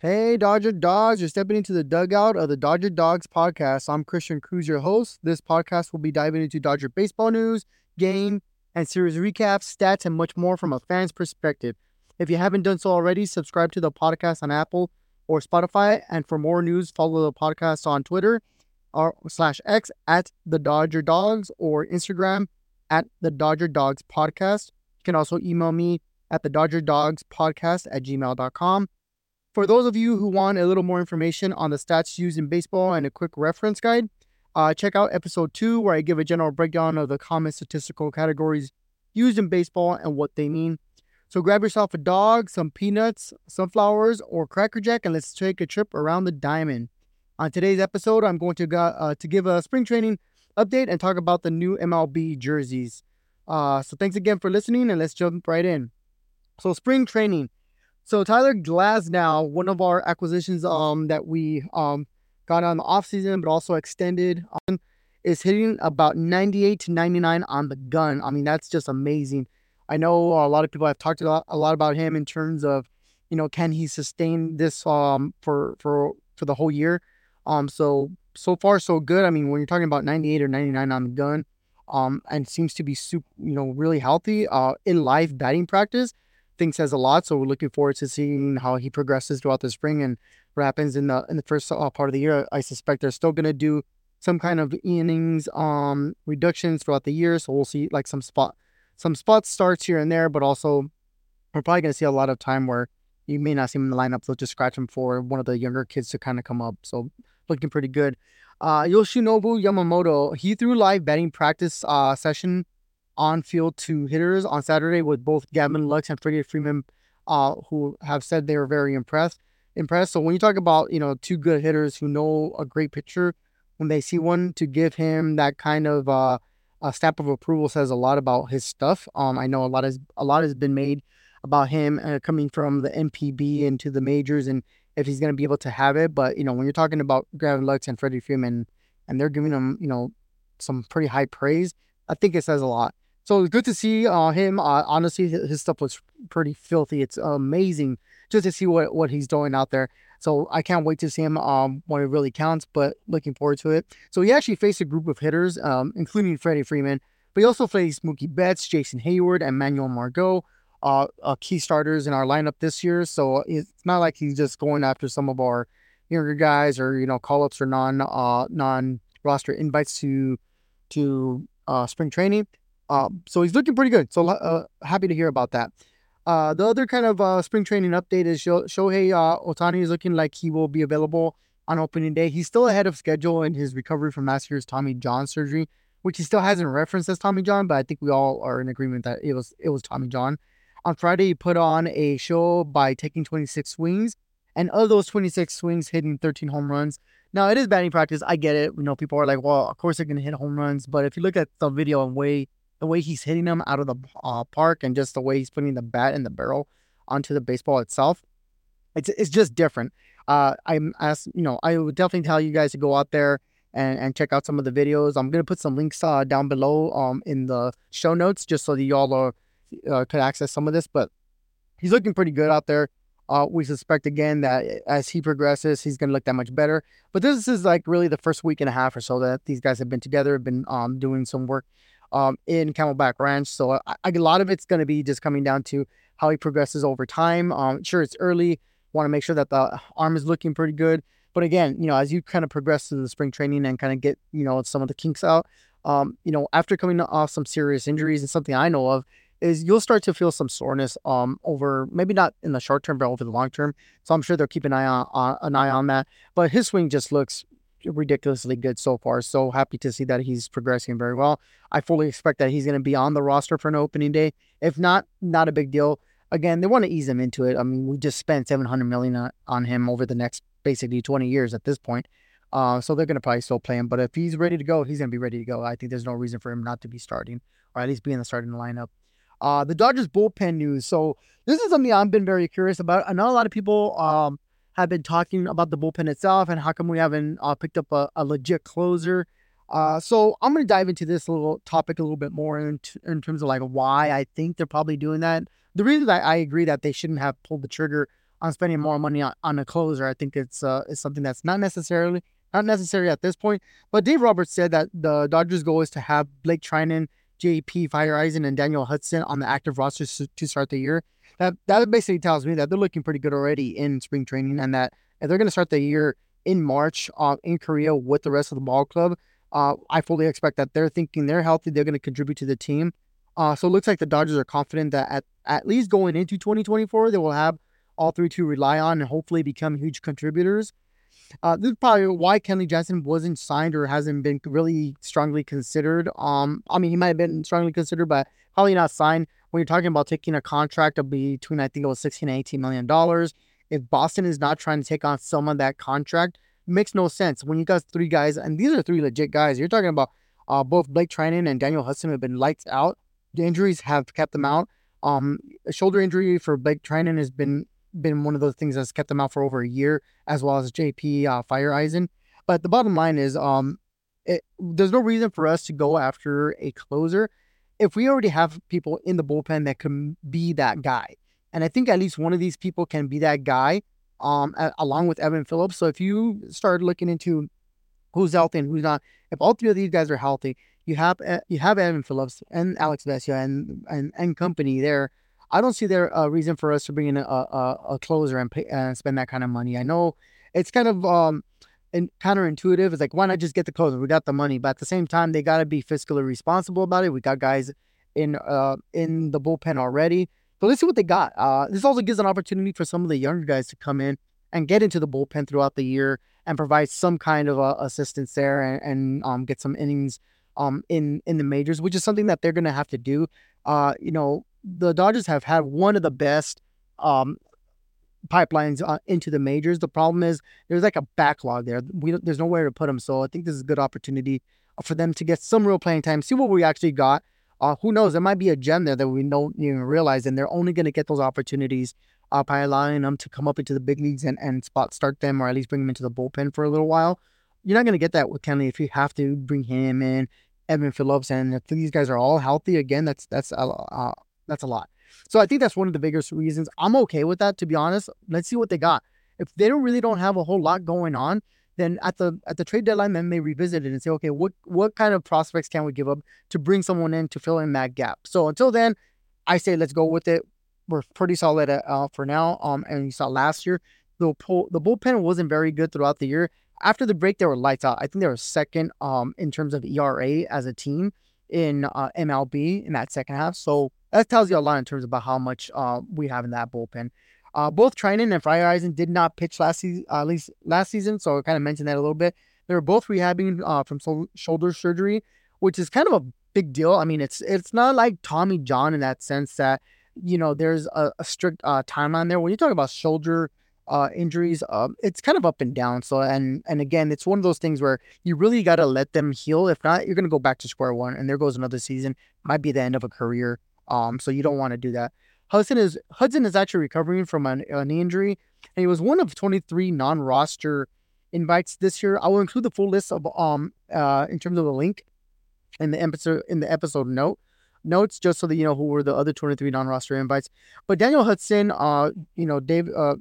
Hey, Dodger Dogs, you're stepping into the dugout of the Dodger Dogs podcast. I'm Christian Cruz, your host. This podcast will be diving into Dodger baseball news, game, and series recaps, stats, and much more from a fan's perspective. If you haven't done so already, subscribe to the podcast on Apple or Spotify. And for more news, follow the podcast on Twitter or slash X at the Dodger Dogs or Instagram at the Dodger Dogs Podcast. You can also email me at the Dodger Dogs Podcast at gmail.com. For those of you who want a little more information on the stats used in baseball and a quick reference guide, uh, check out episode two, where I give a general breakdown of the common statistical categories used in baseball and what they mean. So grab yourself a dog, some peanuts, sunflowers, or Cracker Jack, and let's take a trip around the diamond. On today's episode, I'm going to uh, to give a spring training update and talk about the new MLB jerseys. Uh, so thanks again for listening, and let's jump right in. So spring training. So Tyler Glasnow, one of our acquisitions um, that we um, got on the offseason, but also extended on, is hitting about 98 to 99 on the gun. I mean, that's just amazing. I know a lot of people have talked a lot, a lot about him in terms of, you know, can he sustain this um, for for for the whole year? Um, so so far so good. I mean, when you're talking about 98 or 99 on the gun, um, and seems to be super, you know, really healthy. Uh, in live batting practice, think says a lot. So we're looking forward to seeing how he progresses throughout the spring and what happens in the in the first uh, part of the year. I suspect they're still going to do some kind of innings um reductions throughout the year. So we'll see like some spot some spot starts here and there, but also we're probably going to see a lot of time where you may not see him in the lineup. They'll just scratch him for one of the younger kids to kind of come up. So looking pretty good. Uh, Yoshinobu Yamamoto, he threw live batting practice uh, session on field to hitters on Saturday with both Gavin Lux and Freddie Freeman, uh, who have said they were very impressed. Impressed. So when you talk about you know two good hitters who know a great pitcher, when they see one to give him that kind of uh, a stamp of approval says a lot about his stuff. Um, I know a lot has a lot has been made about him uh, coming from the NPB into the majors and if he's going to be able to have it. But you know when you're talking about Gavin Lux and Freddie Freeman, and they're giving him you know some pretty high praise, I think it says a lot. So it's good to see uh, him. Uh, honestly, his stuff was pretty filthy. It's amazing just to see what, what he's doing out there. So I can't wait to see him um, when it really counts, but looking forward to it. So he actually faced a group of hitters, um, including Freddie Freeman, but he also faced Mookie Betts, Jason Heyward, and Manuel Margot, uh, uh, key starters in our lineup this year. So it's not like he's just going after some of our younger guys or you know call ups or non uh, non roster invites to to uh, spring training. Um, so he's looking pretty good. So uh, happy to hear about that. Uh, the other kind of uh, spring training update is Sho- Shohei uh, Ohtani is looking like he will be available on opening day. He's still ahead of schedule in his recovery from last year's Tommy John surgery, which he still hasn't referenced as Tommy John, but I think we all are in agreement that it was it was Tommy John. On Friday, he put on a show by taking 26 swings, and of those 26 swings, hitting 13 home runs. Now it is batting practice. I get it. You know, people are like, well, of course they're gonna hit home runs, but if you look at the video and way the way he's hitting them out of the uh, park and just the way he's putting the bat and the barrel onto the baseball itself, it's it's just different. Uh, I'm as you know, I would definitely tell you guys to go out there and, and check out some of the videos. I'm gonna put some links uh, down below um in the show notes just so that y'all are, uh, could access some of this. But he's looking pretty good out there. Uh, we suspect again that as he progresses, he's going to look that much better. But this is like really the first week and a half or so that these guys have been together, have been um, doing some work um, in Camelback Ranch. So I, I, a lot of it's going to be just coming down to how he progresses over time. Um, sure, it's early. Want to make sure that the arm is looking pretty good. But again, you know, as you kind of progress through the spring training and kind of get, you know, some of the kinks out, um, you know, after coming off some serious injuries and something I know of is you'll start to feel some soreness um over maybe not in the short term but over the long term. So I'm sure they'll keep an eye on, on an eye on that. But his swing just looks ridiculously good so far. So happy to see that he's progressing very well. I fully expect that he's going to be on the roster for an opening day. If not, not a big deal. Again, they want to ease him into it. I mean, we just spent 700 million on him over the next basically 20 years at this point. Uh, so they're going to probably still play him. But if he's ready to go, he's going to be ready to go. I think there's no reason for him not to be starting or at least be in the starting lineup. Uh, the Dodgers bullpen news. So this is something I've been very curious about. I know a lot of people um, have been talking about the bullpen itself and how come we haven't uh, picked up a, a legit closer. Uh, so I'm going to dive into this little topic a little bit more in, t- in terms of like why I think they're probably doing that. The reason I, I agree that they shouldn't have pulled the trigger on spending more money on, on a closer. I think it's uh, it's something that's not necessarily not necessary at this point. But Dave Roberts said that the Dodgers' goal is to have Blake Treinen, JP Feyereisen, and Daniel Hudson on the active roster to start the year. That that basically tells me that they're looking pretty good already in spring training, and that if they're going to start the year in March uh, in Korea with the rest of the ball club, uh, I fully expect that they're thinking they're healthy, they're going to contribute to the team. Uh, so it looks like the Dodgers are confident that at, at least going into 2024, they will have all three to rely on and hopefully become huge contributors. Uh, this is probably why Kenley Jansen wasn't signed or hasn't been really strongly considered. Um, I mean, he might have been strongly considered, but probably not signed. When you're talking about taking a contract of between, I think it was 16 and 18 million dollars, if Boston is not trying to take on some of that contract, makes no sense. When you got three guys, and these are three legit guys, you're talking about uh, both Blake Treinen and Daniel Hudson have been lights out. The injuries have kept them out. Um, a shoulder injury for Blake Treinen has been been one of those things that's kept them out for over a year, as well as JP uh, Feyereisen. But the bottom line is, um, it, there's no reason for us to go after a closer if we already have people in the bullpen that can be that guy. And I think at least one of these people can be that guy, um, along with Evan Phillips. So if you start looking into who's healthy and who's not, if all three of these guys are healthy, you have you have Evan Phillips and Alex Vesia and and, and company there. I don't see there a reason for us to bring in a, a, a closer and pay, spend that kind of money. I know it's kind of um and counterintuitive. It's like why not just get the closer? We got the money, but at the same time, they got to be fiscally responsible about it. We got guys in uh in the bullpen already. So let's see what they got. Uh, this also gives an opportunity for some of the younger guys to come in and get into the bullpen throughout the year and provide some kind of uh, assistance there and, and um, get some innings um, in in the majors, which is something that they're to have to do. Uh, you know, the Dodgers have had one of the best um, pipelines uh, into the majors. The problem is there's like a backlog there. We there's nowhere to put them. So I think this is a good opportunity for them to get some real playing time, see what we actually got. Uh, who knows? There might be a gem there that we don't even realize, and they're only going to get those opportunities uh, by allowing them to come up into the big leagues and, and spot start them, or at least bring them into the bullpen for a little while. You're not going to get that with Kenley if you have to bring him in, Evan Phillips, and if these guys are all healthy again, that's that's a uh, that's a lot. So I think that's one of the biggest reasons. I'm okay with that, to be honest. Let's see what they got. If they don't really don't have a whole lot going on, then at the at the trade deadline, then they revisit it and say, okay, what what kind of prospects can we give up to bring someone in to fill in that gap? So until then, I say let's go with it. We're pretty solid at, uh, for now. Um, and you saw last year the pull, the bullpen wasn't very good throughout the year. After the break, they were lights out. I think they were second um in terms of ERA as a team in uh, MLB in that second half. So that tells you a lot in terms about how much uh, we have in that bullpen. Uh, both Treinen and Feyereisen did not pitch last season, uh, at least last season, so I kind of mentioned that a little bit. They were both rehabbing uh, from so- shoulder surgery, which is kind of a big deal. I mean, it's it's not like Tommy John in that sense that you know there's a, a strict uh, timeline there. When you talk about shoulder uh, injuries, um, it's kind of up and down. So and and again, it's one of those things where you really got to let them heal. If not, you're gonna go back to square one, and there goes another season. Might be the end of a career. Um, so you don't want to do that. Hudson is Hudson is actually recovering from an, an injury, and he was one of 23 non-roster invites this year. I will include the full list of um uh in terms of the link in the episode in the episode note notes just so that you know who were the other 23 non-roster invites. But Daniel Hudson, uh, you know Dave, uh,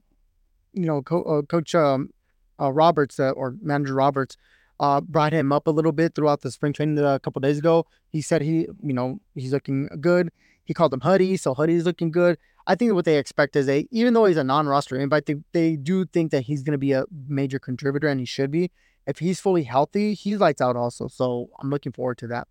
you know Co- uh, Coach um, uh, Roberts uh, or Manager Roberts. Uh, brought him up a little bit throughout the spring training a couple days ago. He said he, you know, he's looking good. He called him Huddy, so Huddy's looking good. I think what they expect is they, even though he's a non-roster invite, they, they do think that he's going to be a major contributor, and he should be. If he's fully healthy, he lights out also. So I'm looking forward to that.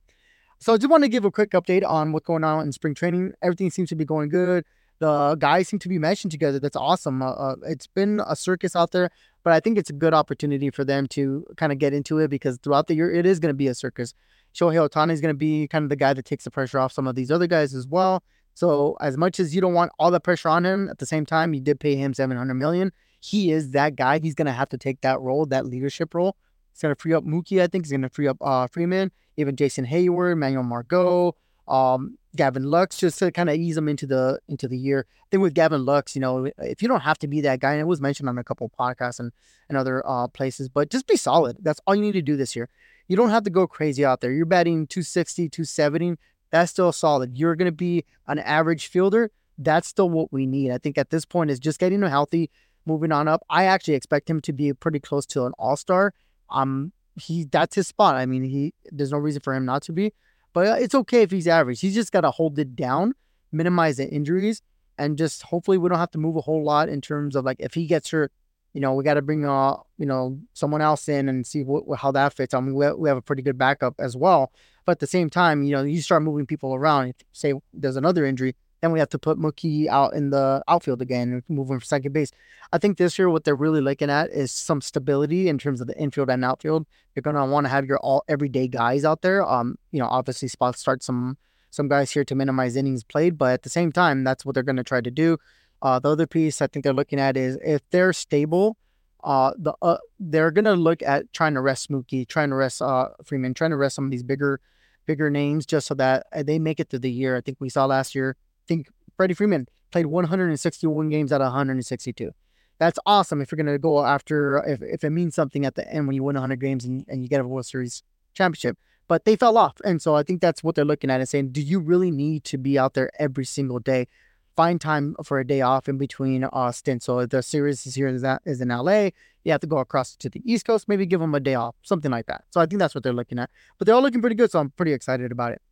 So I just want to give a quick update on what's going on in spring training. Everything seems to be going good. The guys seem to be meshing together. That's awesome. Uh, uh, it's been a circus out there, but I think it's a good opportunity for them to kind of get into it because throughout the year, it is going to be a circus. Shohei Ohtani is going to be kind of the guy that takes the pressure off some of these other guys as well. So as much as you don't want all the pressure on him, at the same time, you did pay him 700 million. He is that guy. He's going to have to take that role, that leadership role. It's going to free up Mookie, I think. He's going to free up uh, Freeman, even Jason Heyward, Manuel Margot, um, Gavin Lux, just to kind of ease them into the into the year. I think with Gavin Lux, you know, if you don't have to be that guy, and it was mentioned on a couple podcasts and, and other uh, places, but just be solid. That's all you need to do this year. You don't have to go crazy out there. You're batting 260, 270. That's still solid. You're going to be an average fielder. that's still what we need. I think at this point is just getting him healthy, moving on up. I actually expect him to be pretty close to an all star. Um, he that's his spot. I mean, he there's no reason for him not to be, but uh, it's okay if he's average. He's just got to hold it down, minimize the injuries, and just hopefully we don't have to move a whole lot in terms of like if he gets hurt, you know, we got to bring uh you know someone else in and see what, how that fits. I mean, we, we have a pretty good backup as well, but at the same time, you know, you start moving people around. Say there's another injury, then we have to put Mookie out in the outfield again and move him for second base. I think this year what they're really looking at is some stability in terms of the infield and outfield. You're gonna want to have your all everyday guys out there. Um, you know, obviously spots start some some guys here to minimize innings played, but at the same time, that's what they're gonna try to do. Uh, the other piece I think they're looking at is if they're stable, uh, the uh, they're gonna look at trying to rest Mookie, trying to rest uh Freeman, trying to rest some of these bigger bigger names just so that uh, they make it through the year. I think we saw last year think Freddie Freeman played 161 games out of 162. That's awesome if you're going to go after, if, if it means something at the end when you win 100 games and, and you get a World Series championship. But they fell off. And so I think that's what they're looking at and saying, do you really need to be out there every single day? Find time for a day off in between uh, stints. So the series is here is, that, is in LA. You have to go across to the East Coast, maybe give them a day off, something like that. So I think that's what they're looking at. But they're all looking pretty good. So I'm pretty excited about it.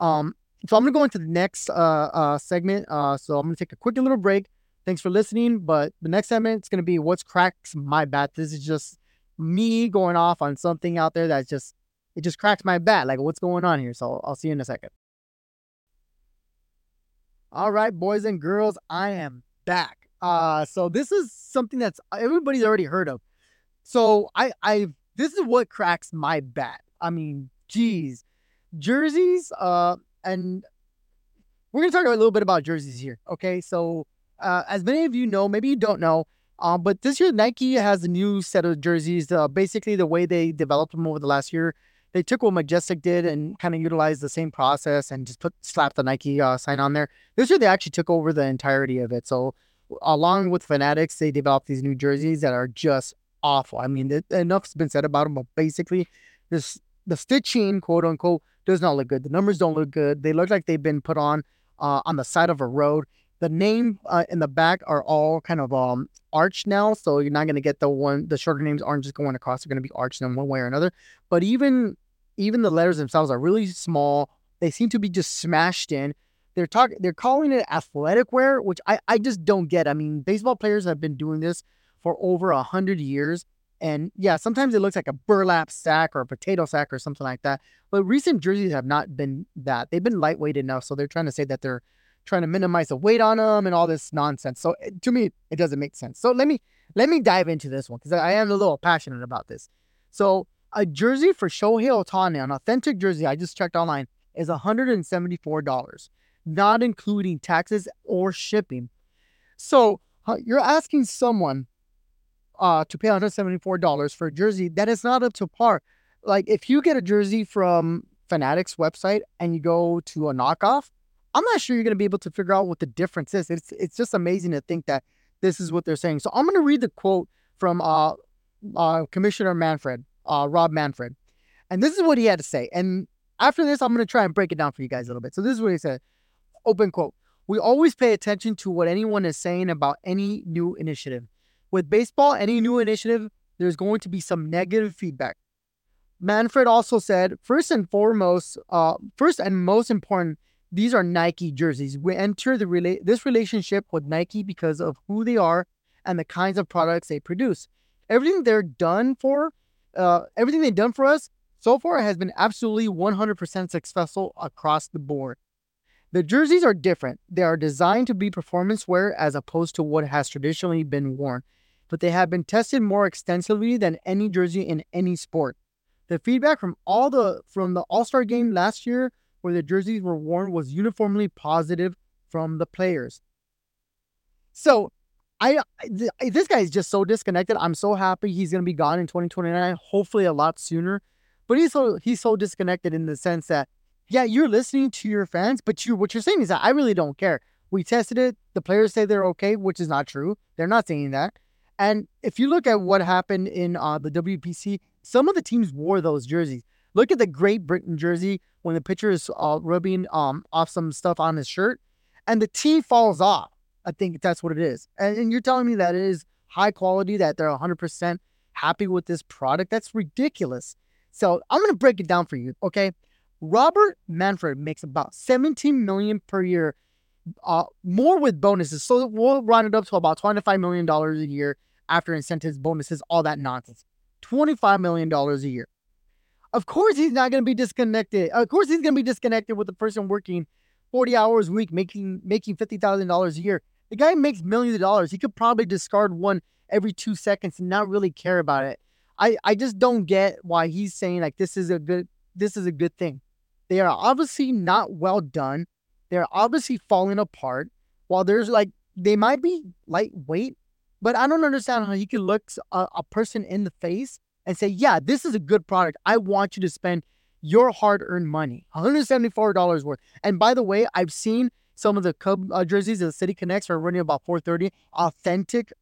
Um, so I'm gonna go into the next uh, uh, segment. Uh, so I'm gonna take a quick little break. Thanks for listening. But the next segment is gonna be what's cracks my bat. This is just me going off on something out there that's just it just cracks my bat. Like what's going on here? So I'll see you in a second. All right, boys and girls, I am back. Uh, so this is something that's everybody's already heard of. So I I this is what cracks my bat. I mean, geez, jerseys. Uh, and we're gonna talk a little bit about jerseys here. Okay, so uh, as many of you know, maybe you don't know, um, but this year Nike has a new set of jerseys. Uh, basically, the way they developed them over the last year, they took what Majestic did and kind of utilized the same process and just put slapped the Nike uh, sign on there. This year they actually took over the entirety of it. So along with Fanatics, they developed these new jerseys that are just awful. I mean, it, enough's been said about them, but basically, this the stitching, quote unquote, does not look good. The numbers don't look good. They look like they've been put on uh, on the side of a road. The name uh, in the back are all kind of um arched now, so you're not gonna get the one. The shorter names aren't just going across; they're gonna be arched in one way or another. But even even the letters themselves are really small. They seem to be just smashed in. They're talking. They're calling it athletic wear, which I I just don't get. I mean, baseball players have been doing this for over a hundred years. And yeah, sometimes it looks like a burlap sack or a potato sack or something like that. But recent jerseys have not been that. They've been lightweight enough. So they're trying to say that they're trying to minimize the weight on them and all this nonsense. So eh, to me, it doesn't make sense. So let me let me dive into this one because I am a little passionate about this. So a jersey for Shohei Ohtani, an authentic jersey, I just checked online, is $174, not including taxes or shipping. So you're asking someone uh, to pay $174 for a jersey that is not up to par. Like if you get a jersey from Fanatics website and you go to a knockoff, I'm not sure you're going to be able to figure out what the difference is. It's it's just amazing to think that this is what they're saying. So I'm going to read the quote from uh, uh, Commissioner Manfred, uh, Rob Manfred, and this is what he had to say. And after this, I'm going to try and break it down for you guys a little bit. So this is what he said. Open quote. We always pay attention to what anyone is saying about any new initiative. With baseball, any new initiative, there's going to be some negative feedback. Manfred also said, first and foremost, uh, first and most important, these are Nike jerseys. We enter the rela- this relationship with Nike because of who they are and the kinds of products they produce. Everything they're done for, uh, everything they've done for us so far has been absolutely 100% successful across the board. The jerseys are different. They are designed to be performance wear as opposed to what has traditionally been worn but they have been tested more extensively than any jersey in any sport. The feedback from all the from the All-Star game last year where the jerseys were worn was uniformly positive from the players. So, I this guy is just so disconnected. I'm so happy he's going to be gone in 2029, hopefully a lot sooner. But he's so he's so disconnected in the sense that yeah, you're listening to your fans, but you what you're saying is that I really don't care. We tested it. The players say they're okay, which is not true. They're not saying that. And if you look at what happened in uh, the WBC, some of the teams wore those jerseys. Look at the Great Britain jersey when the pitcher is uh, rubbing um, off some stuff on his shirt. and the team falls off. I think that's what it is. And, and you're telling me that it is high quality, that they're 100% happy with this product. That's ridiculous. So I'm going to break it down for you. Okay. Robert Manfred makes about 17 million per year, uh, more with bonuses. So we'll round it up to about 25 million dollars a year after incentives, bonuses, all that nonsense. 25 million dollars a year. Of course, he's not going to be disconnected. Of course, he's going to be disconnected with the person working 40 hours a week, making making fifty thousand dollars a year. The guy makes millions of dollars. He could probably discard one every two seconds and not really care about it. I, I just don't get why he's saying like this is a good this is a good thing. They are obviously not well done. They're obviously falling apart. While there's like, they might be lightweight, but I don't understand how you can look a, a person in the face and say, yeah, this is a good product. I want you to spend your hard earned money, $174 worth. And by the way, I've seen some of the Cub uh, jerseys the City Connects are running about 430 authentic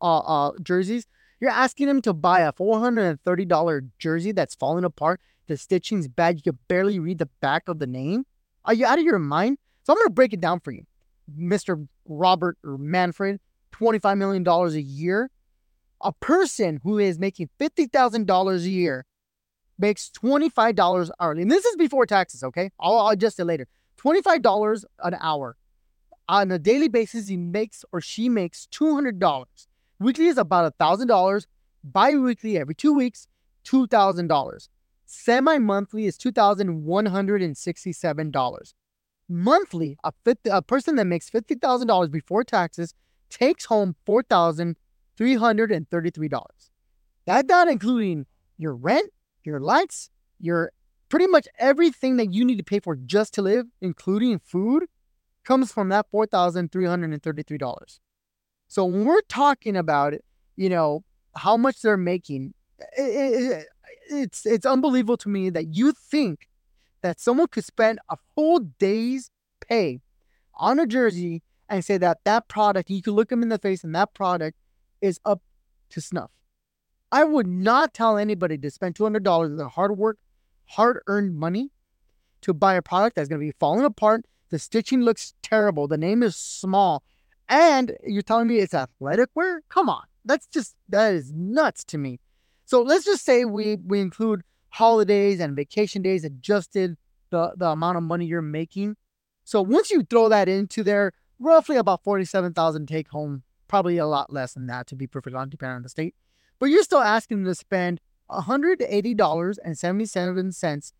uh, uh, jerseys. You're asking them to buy a $430 jersey that's falling apart the stitching's bad. You can barely read the back of the name. Are you out of your mind? So I'm going to break it down for you. Mr. Robert or Manfred, $25 million a year. A person who is making $50,000 a year makes $25 hourly. And this is before taxes, okay? I'll, adjust it later. $25 an hour. On a daily basis, he makes or she makes $200. Weekly is about $1,000. Bi weekly, every two weeks, $2,000. Semi monthly is $2,167. Monthly, a, 50, a person that makes $50,000 before taxes takes home $4,333. That's not including your rent, your lights, your pretty much everything that you need to pay for just to live, including food, comes from that $4,333. So when we're talking about, you know, how much they're making, it, it, it's it's unbelievable to me that you think that someone could spend a full day's pay on a jersey and say that that product you can look them in the face and that product is up to snuff. I would not tell anybody to spend two hundred dollars of their hard work, hard earned money to buy a product that's going to be falling apart. The stitching looks terrible. The name is small, and you're telling me it's athletic wear? Come on, that's just that is nuts to me. So let's just say we we include holidays and vacation days adjusted the, the amount of money you're making. So once you throw that into there, roughly about 47,000 take home, probably a lot less than that to be perfectly honest, depending on the state. But you're still asking them to spend $180.77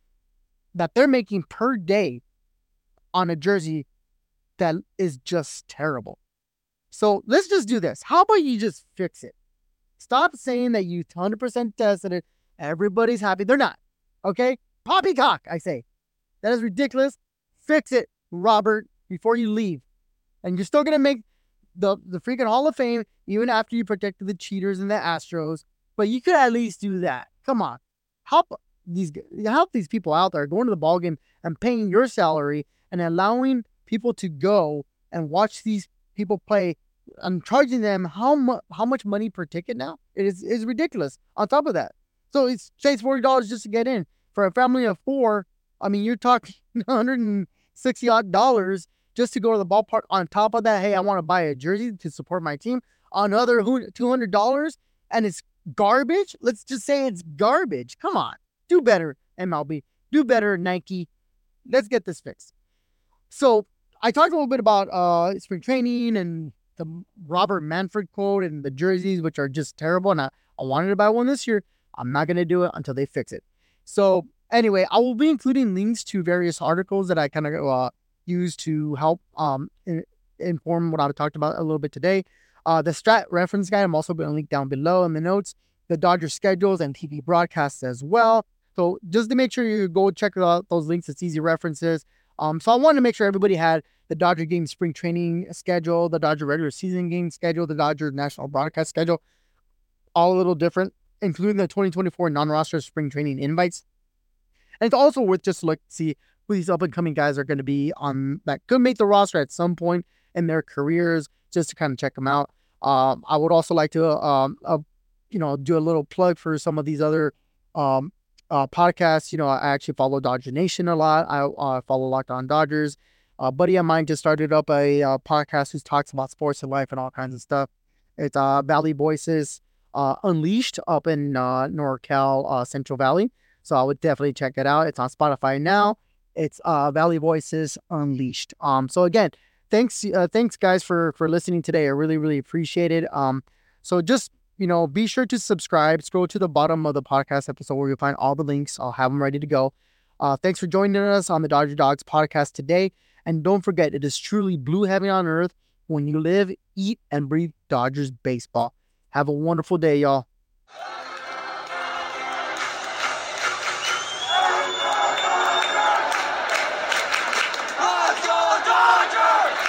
that they're making per day on a jersey that is just terrible. So let's just do this. How about you just fix it? Stop saying that you 100% tested it. Everybody's happy. They're not. Okay? Poppycock, I say. That is ridiculous. Fix it, Robert, before you leave. And you're still going to make the, the freaking Hall of Fame even after you protected the cheaters and the Astros. But you could at least do that. Come on. Help these help these people out there going to the ball game and paying your salary and allowing people to go and watch these people play I'm charging them how much how much money per ticket now? It is is ridiculous. On top of that, so it's say forty dollars just to get in for a family of four. I mean, you're talking 160 odd dollars just to go to the ballpark. On top of that, hey, I want to buy a jersey to support my team. Another two hundred dollars, and it's garbage. Let's just say it's garbage. Come on, do better, MLB. Do better, Nike. Let's get this fixed. So I talked a little bit about uh, spring training and the Robert Manfred quote and the jerseys, which are just terrible. And I, I wanted to buy one this year. I'm not going to do it until they fix it. So, anyway, I will be including links to various articles that I kind of uh, use to help um, in, inform what I've talked about a little bit today. Uh, the strat reference guide, I'm also going to link down below in the notes. The Dodger schedules and TV broadcasts as well. So just to make sure you go check out those links, it's easy references. Um, so I wanted to make sure everybody had the Dodger game spring training schedule, the Dodger regular season game schedule, the Dodger national broadcast schedule, all a little different, including the 2024 non-roster spring training invites. And it's also worth just look see who these up and coming guys are going to be on that could make the roster at some point in their careers, just to kind of check them out. Um, I would also like to, um, uh, you know, do a little plug for some of these other um, uh, podcasts. You know, I actually follow Dodger Nation a lot. I uh, follow Locked On Dodgers. A buddy of mine just started up a uh, podcast who talks about sports and life and all kinds of stuff. It's uh, Valley Voices uh, Unleashed up in NorCal, uh, Central Valley. So I would definitely check it out. It's on Spotify now. It's uh, Valley Voices Unleashed. Um, so again, thanks, uh, thanks guys for for listening today. I really, really appreciate it. Um, so just you know, be sure to subscribe. Scroll to the bottom of the podcast episode where you'll find all the links. I'll have them ready to go. Uh, thanks for joining us on the Dodger Dogs podcast today. And don't forget, it is truly blue heaven on earth when you live, eat, and breathe Dodgers baseball. Have a wonderful day, y'all.